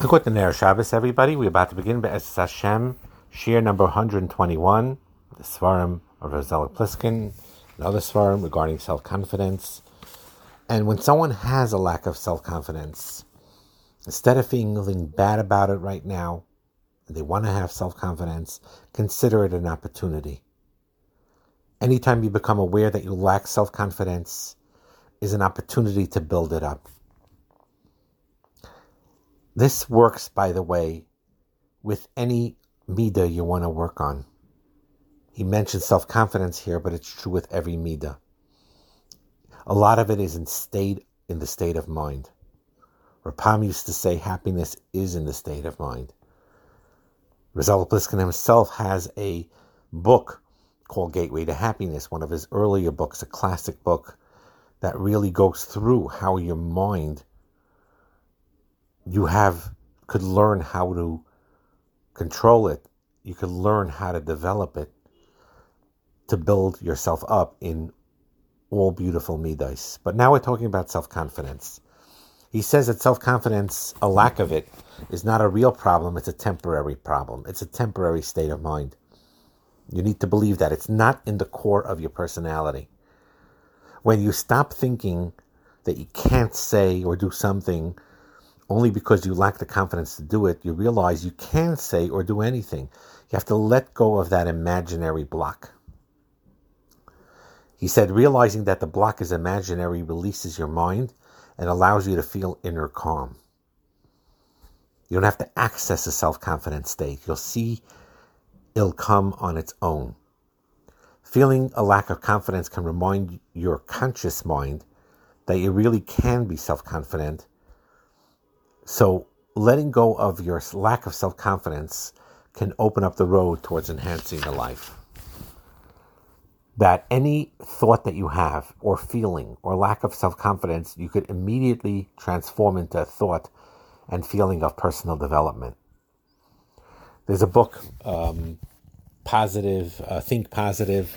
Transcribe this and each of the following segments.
Good Ner Shabbos, everybody. We're about to begin Be'ez Hashem, Shiur number 121, the Svarim of Reb Zelig Pliskin, another Svarim regarding self confidence. And when someone has a lack of self confidence, instead of feeling bad about it right now, they want to have self confidence, consider it an opportunity. Anytime you become aware that you lack self confidence, is an opportunity to build it up. This works, by the way, with any midah you want to work on. He mentions self confidence here, but it's true with every midah. A lot of it is in state in the state of mind. Rapam used to say happiness is in the state of mind. Reb Zelig Pliskin himself has a book called Gateway to Happiness, one of his earlier books, a classic book that really goes through how your mind you have could learn how to control it. You could learn how to develop it to build yourself up in all beautiful midas. But now we're talking about self confidence. He says that self confidence, a lack of it, is not a real problem, it's a temporary problem. It's a temporary state of mind. You need to believe that. It's not in the core of your personality. When you stop thinking that you can't say or do something only because you lack the confidence to do it, you realize you can say or do anything. You have to let go of that imaginary block. He said, realizing that the block is imaginary releases your mind and allows you to feel inner calm. You don't have to access a self confident state. You'll see it'll come on its own. Feeling a lack of confidence can remind your conscious mind that you really can be self confident so letting go of your lack of self confidence can open up the road towards enhancing the life. That any thought that you have, or feeling, or lack of self confidence, you could immediately transform into a thought and feeling of personal development. There's a book, um, Positive, uh, Think Positive,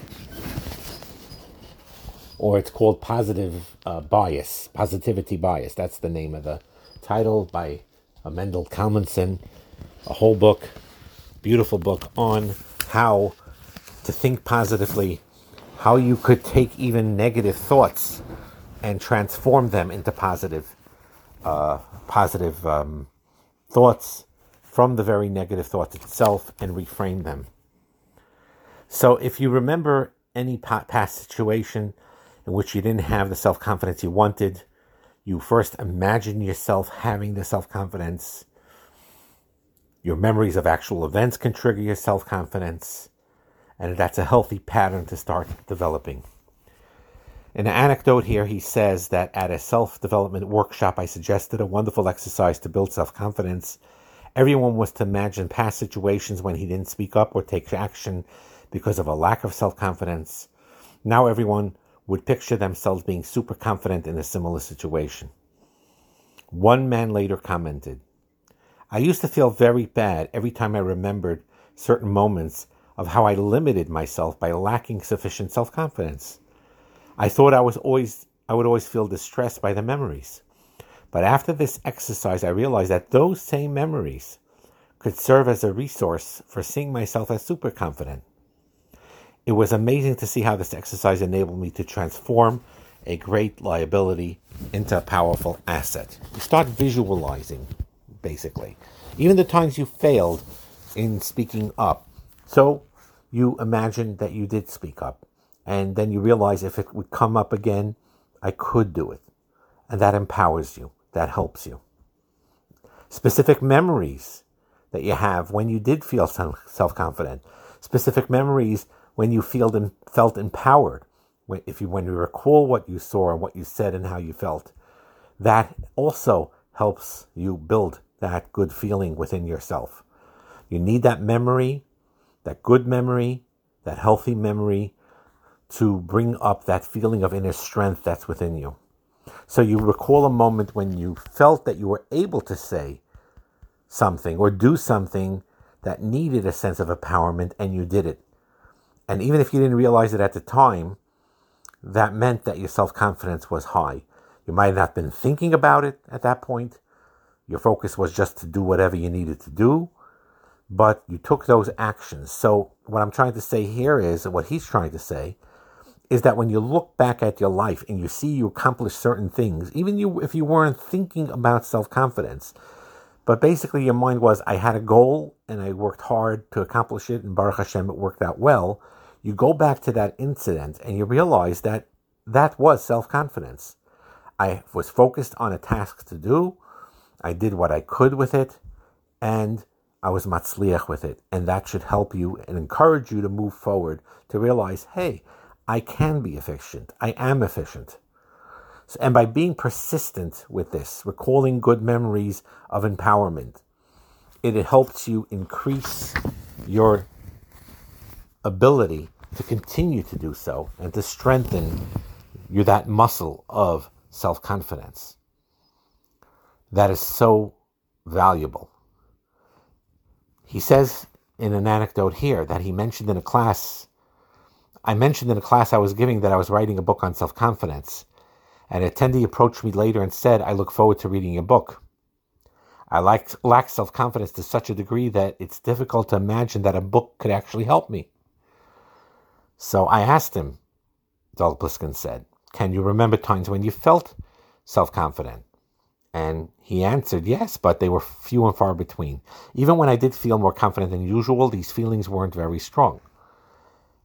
or it's called Positive uh, Bias, Positivity Bias. That's the name of the title by Mendel Kalmanson, a whole book, beautiful book on how to think positively, how you could take even negative thoughts and transform them into positive, uh, positive um, thoughts from the very negative thoughts itself and reframe them. So, if you remember any past situation in which you didn't have the self confidence you wanted, you first imagine yourself having the self confidence. Your memories of actual events can trigger your self confidence, and that's a healthy pattern to start developing. In an anecdote here, he says that at a self development workshop, I suggested a wonderful exercise to build self confidence. Everyone was to imagine past situations when he didn't speak up or take action because of a lack of self confidence. Now everyone would picture themselves being super confident in a similar situation. One man later commented, I used to feel very bad every time I remembered certain moments of how I limited myself by lacking sufficient self confidence. I thought I was always I would always feel distressed by the memories. But after this exercise I realized that those same memories could serve as a resource for seeing myself as super confident. It was amazing to see how this exercise enabled me to transform a great liability into a powerful asset. You start visualizing, basically. Even the times you failed in speaking up. So you imagine that you did speak up. And then you realize if it would come up again, I could do it. And that empowers you, that helps you. Specific memories that you have when you did feel self confident, specific memories when you feel felt empowered, when, if you when you recall what you saw and what you said and how you felt, that also helps you build that good feeling within yourself. You need that memory, that good memory, that healthy memory to bring up that feeling of inner strength that's within you. So you recall a moment when you felt that you were able to say something or do something that needed a sense of empowerment and you did it. And even if you didn't realize it at the time, that meant that your self confidence was high. You might not have been thinking about it at that point, your focus was just to do whatever you needed to do, but you took those actions. So, what I'm trying to say here is what he's trying to say is that when you look back at your life and you see you accomplish certain things, even you if you weren't thinking about self-confidence, but basically your mind was I had a goal and I worked hard to accomplish it and Baruch Hashem it worked out well, you go back to that incident and you realize that that was self-confidence. I was focused on a task to do. I did what I could with it and I was matzliach with it. And that should help you and encourage you to move forward to realize, hey, I can be efficient. I am efficient. And by being persistent with this, recalling good memories of empowerment, it helps you increase your ability to continue to do so and to strengthen you that muscle of self-confidence. That is so valuable. He says in an anecdote here that he mentioned in a class I mentioned in a class I was giving that I was writing a book on self confidence. An attendee approached me later and said, I look forward to reading your book. I lack, lack self confidence to such a degree that it's difficult to imagine that a book could actually help me. So I asked him, Rav Pliskin said, Can you remember times when you felt self confident? And he answered, Yes, but they were few and far between. Even when I did feel more confident than usual, these feelings weren't very strong.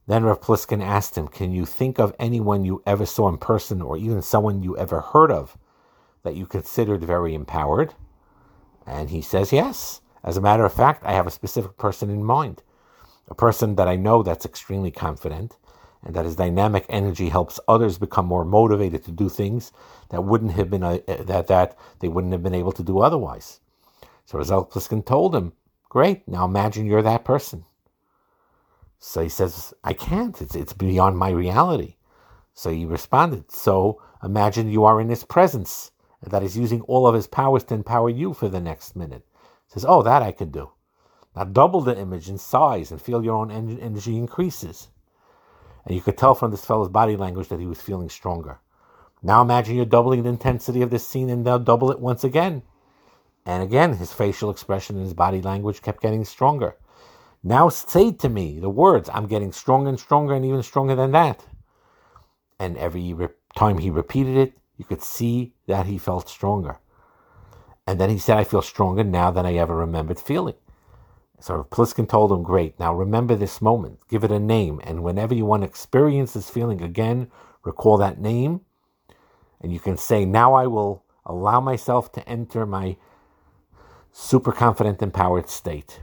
Then Rav Pliskin asked him, Can you think of anyone you ever saw in person or even someone you ever heard of that you considered very empowered? And he says, Yes. As a matter of fact, I have a specific person in mind. A person that I know that's extremely confident and that his dynamic energy helps others become more motivated to do things that wouldn't have been a, that that they wouldn't have been able to do otherwise. So Rav Pliskin told him, Great, now imagine you're that person. So he says, I can't. It's, it's beyond my reality. So he responded, So imagine you are in his presence, that is using all of his powers to empower you for the next minute. He says, Oh, that I could do. Now double the image in size and feel your own energy increases. And you could tell from this fellow's body language that he was feeling stronger. Now imagine you're doubling the intensity of this scene and they'll double it once again. And again, his facial expression and his body language kept getting stronger. Now say to me the words, I'm getting stronger and stronger and even stronger than that. And every re- time he repeated it, you could see that he felt stronger. And then he said, I feel stronger now than I ever remembered feeling. So Pliskin told him, Great, now remember this moment, give it a name, and whenever you want to experience this feeling again, recall that name, and you can say, Now I will allow myself to enter my super confident, empowered state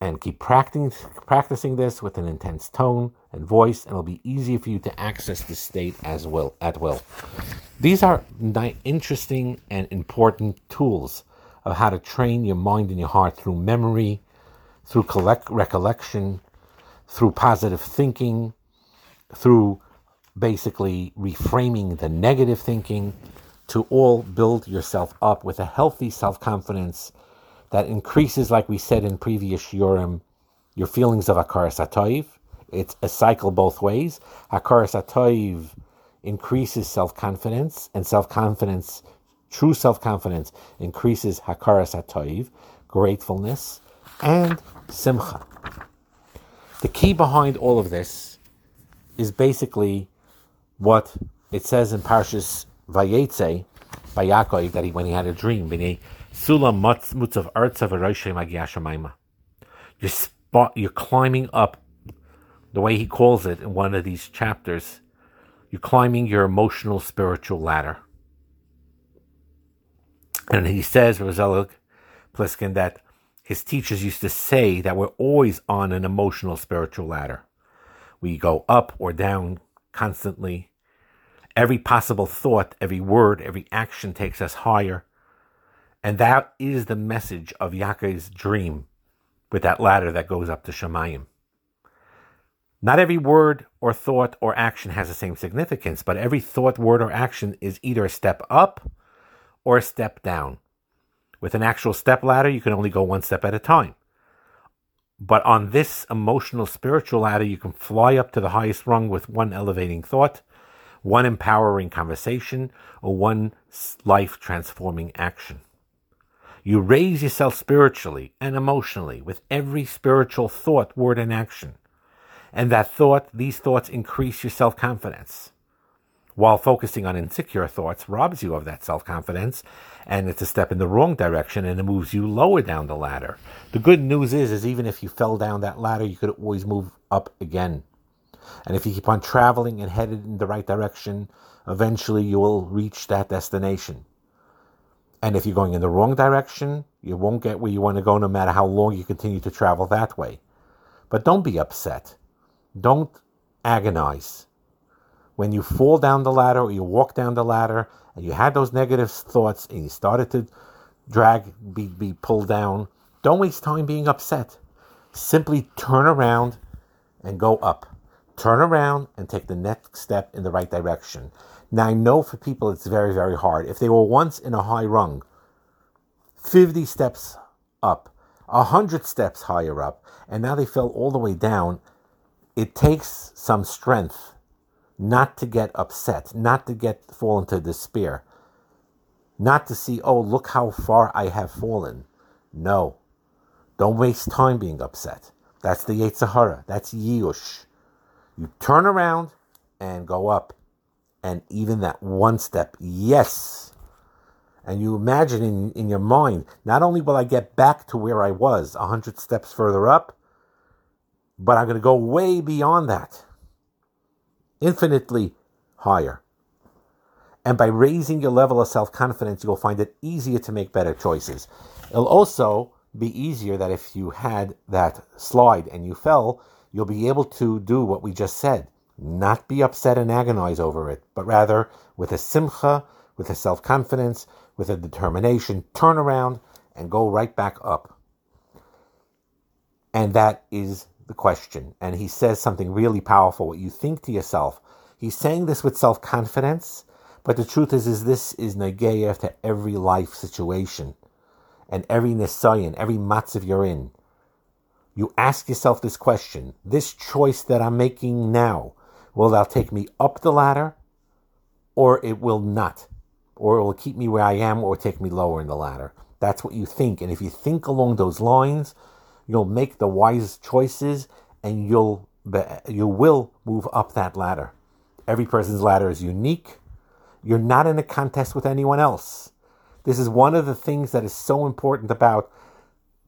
and keep practicing, practicing this with an intense tone and voice, and it'll be easier for you to access the state as well at will. These are interesting and important tools of how to train your mind and your heart through memory, through collect, recollection, through positive thinking, through basically reframing the negative thinking to all build yourself up with a healthy self confidence that increases, like we said in previous Shiurim, your feelings of Hakaras HaToiv. It's a cycle both ways. Hakaras HaToiv increases self confidence, and self confidence, true self confidence, increases Hakaras HaToiv, gratefulness, and Simcha. The key behind all of this is basically what it says in Parshas Vayetze by Yaakov that he, when he had a dream, You're spot, you're climbing up, the way he calls it in one of these chapters. You're climbing your emotional spiritual ladder. And he says, Reb Zelig Pliskin, that his teachers used to say that we're always on an emotional spiritual ladder. We go up or down constantly. Every possible thought, every word, every action takes us higher. And that is the message of Yaakov's dream with that ladder that goes up to Shemayim. Not every word or thought or action has the same significance, but every thought, word, or action is either a step up or a step down. With an actual step ladder, you can only go one step at a time. But on this emotional spiritual ladder, you can fly up to the highest rung with one elevating thought, one empowering conversation, or one life transforming action. You raise yourself spiritually and emotionally with every spiritual thought, word, and action. And that thought, these thoughts increase your self confidence. While focusing on insecure thoughts robs you of that self confidence, and it's a step in the wrong direction and it moves you lower down the ladder. The good news is, is even if you fell down that ladder, you could always move up again. And if you keep on traveling and headed in the right direction, eventually you will reach that destination. And if you're going in the wrong direction, you won't get where you want to go no matter how long you continue to travel that way. But don't be upset. Don't agonize. When you fall down the ladder or you walk down the ladder and you had those negative thoughts and you started to drag, be, be pulled down, don't waste time being upset. Simply turn around and go up. Turn around and take the next step in the right direction. Now, I know for people it's very, very hard. If they were once in a high rung, 50 steps up, 100 steps higher up, and now they fell all the way down, it takes some strength not to get upset, not to get fall into despair, not to see, oh, look how far I have fallen. No. Don't waste time being upset. That's the Yetzer Hara. That's Yush. You turn around and go up. And even that one step, yes. And you imagine in, in your mind, not only will I get back to where I was, a hundred steps further up, but I'm going to go way beyond that, infinitely higher. And by raising your level of self confidence, you'll find it easier to make better choices. It'll also be easier that if you had that slide and you fell, you'll be able to do what we just said not be upset and agonize over it, but rather with a simcha, with a self confidence, with a determination, turn around and go right back up. And that is the question. And he says something really powerful. What you think to yourself. He's saying this with self confidence, but the truth is, is this is negeya to every life situation and every nisayon, every matzav you're in. You ask yourself this question: This choice that I'm making now, will that take me up the ladder, or it will not, or it will keep me where I am, or take me lower in the ladder? That's what you think, and if you think along those lines, You'll make the wise choices and you'll you will move up that ladder. Every person's ladder is unique. You're not in a contest with anyone else. This is one of the things that is so important about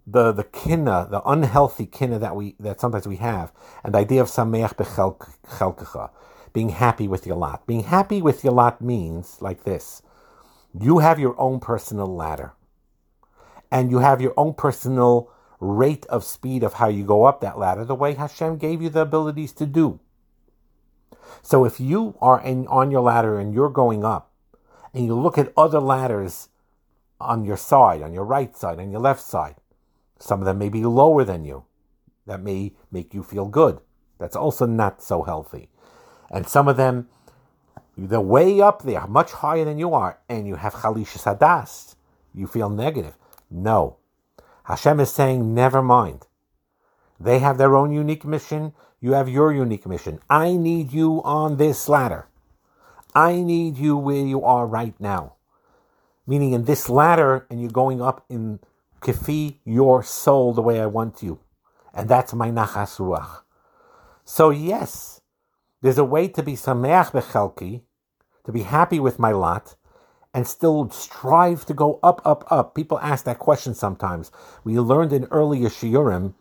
the the kinna, the unhealthy kinna that we that sometimes we have, and the idea of sameach bechelkecha, being happy with your lot. Being happy with your lot means like this: you have your own personal ladder, and you have your own personal rate of speed of how you go up that ladder the way Hashem gave you the abilities to do. So if you are in, on your ladder and you're going up, and you look at other ladders on your side, on your right side, on your left side, some of them may be lower than you. That may make you feel good. That's also not so healthy. And some of them, they're way up there, much higher than you are, and you have chalishas hadaas. You feel negative. No. Hashem is saying, never mind. They have their own unique mission. You have your unique mission. I need you on this ladder. I need you where you are right now. Meaning in this ladder, and you're going up in kifi, your soul, the way I want you. And that's my nachas ruach. So yes, there's a way to be sameach bechelki, to be happy with my lot, and still strive to go up, up, up? People ask that question sometimes. We learned in earlier shiurim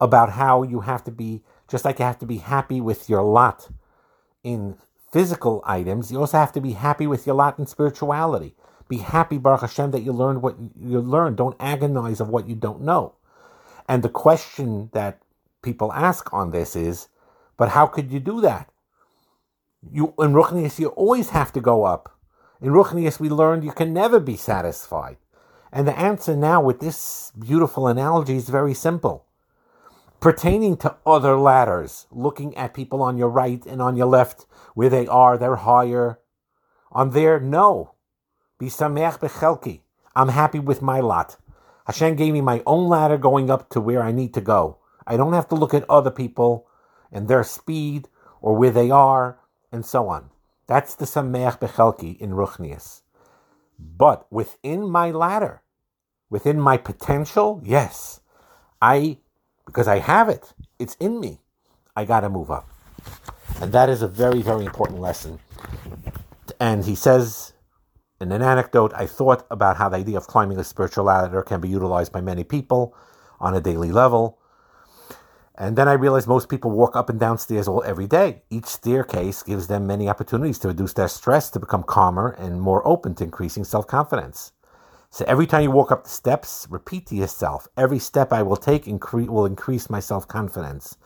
about how you have to be, just like you have to be happy with your lot in physical items, you also have to be happy with your lot in spirituality. Be happy, Baruch Hashem, that you learned what you learned. Don't agonize of what you don't know. And the question that people ask on this is, but how could you do that? You in Ruchnius, you always have to go up. In Ruchnius, we learned you can never be satisfied. And the answer now with this beautiful analogy is very simple. Pertaining to other ladders, looking at people on your right and on your left, where they are, they're higher. On there, no. Be sameach bechelki. I'm happy with my lot. Hashem gave me my own ladder going up to where I need to go. I don't have to look at other people and their speed or where they are and so on. That's the Sameach Bechelki in Ruchnius. But within my ladder, within my potential, yes. I, because I have it, it's in me. I got to move up. And that is a very, very important lesson. And he says in an anecdote, I thought about how the idea of climbing a spiritual ladder can be utilized by many people on a daily level. And then I realized most people walk up and down stairs all every day. Each staircase gives them many opportunities to reduce their stress, to become calmer and more open to increasing self confidence. So every time you walk up the steps, repeat to yourself, every step I will take incre- will increase my self confidence.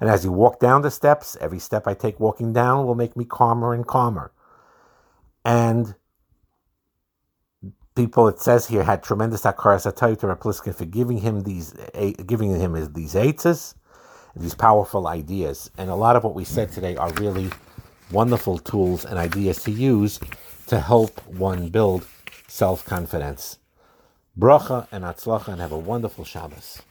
And as you walk down the steps, every step I take walking down will make me calmer and calmer. And people, it says here, had tremendous akaras atayut to Rav Pliskin for giving him these, giving him his, these eitzes, these powerful ideas. And a lot of what we said today are really wonderful tools and ideas to use to help one build self confidence. Bracha and atzlacha, and have a wonderful Shabbos.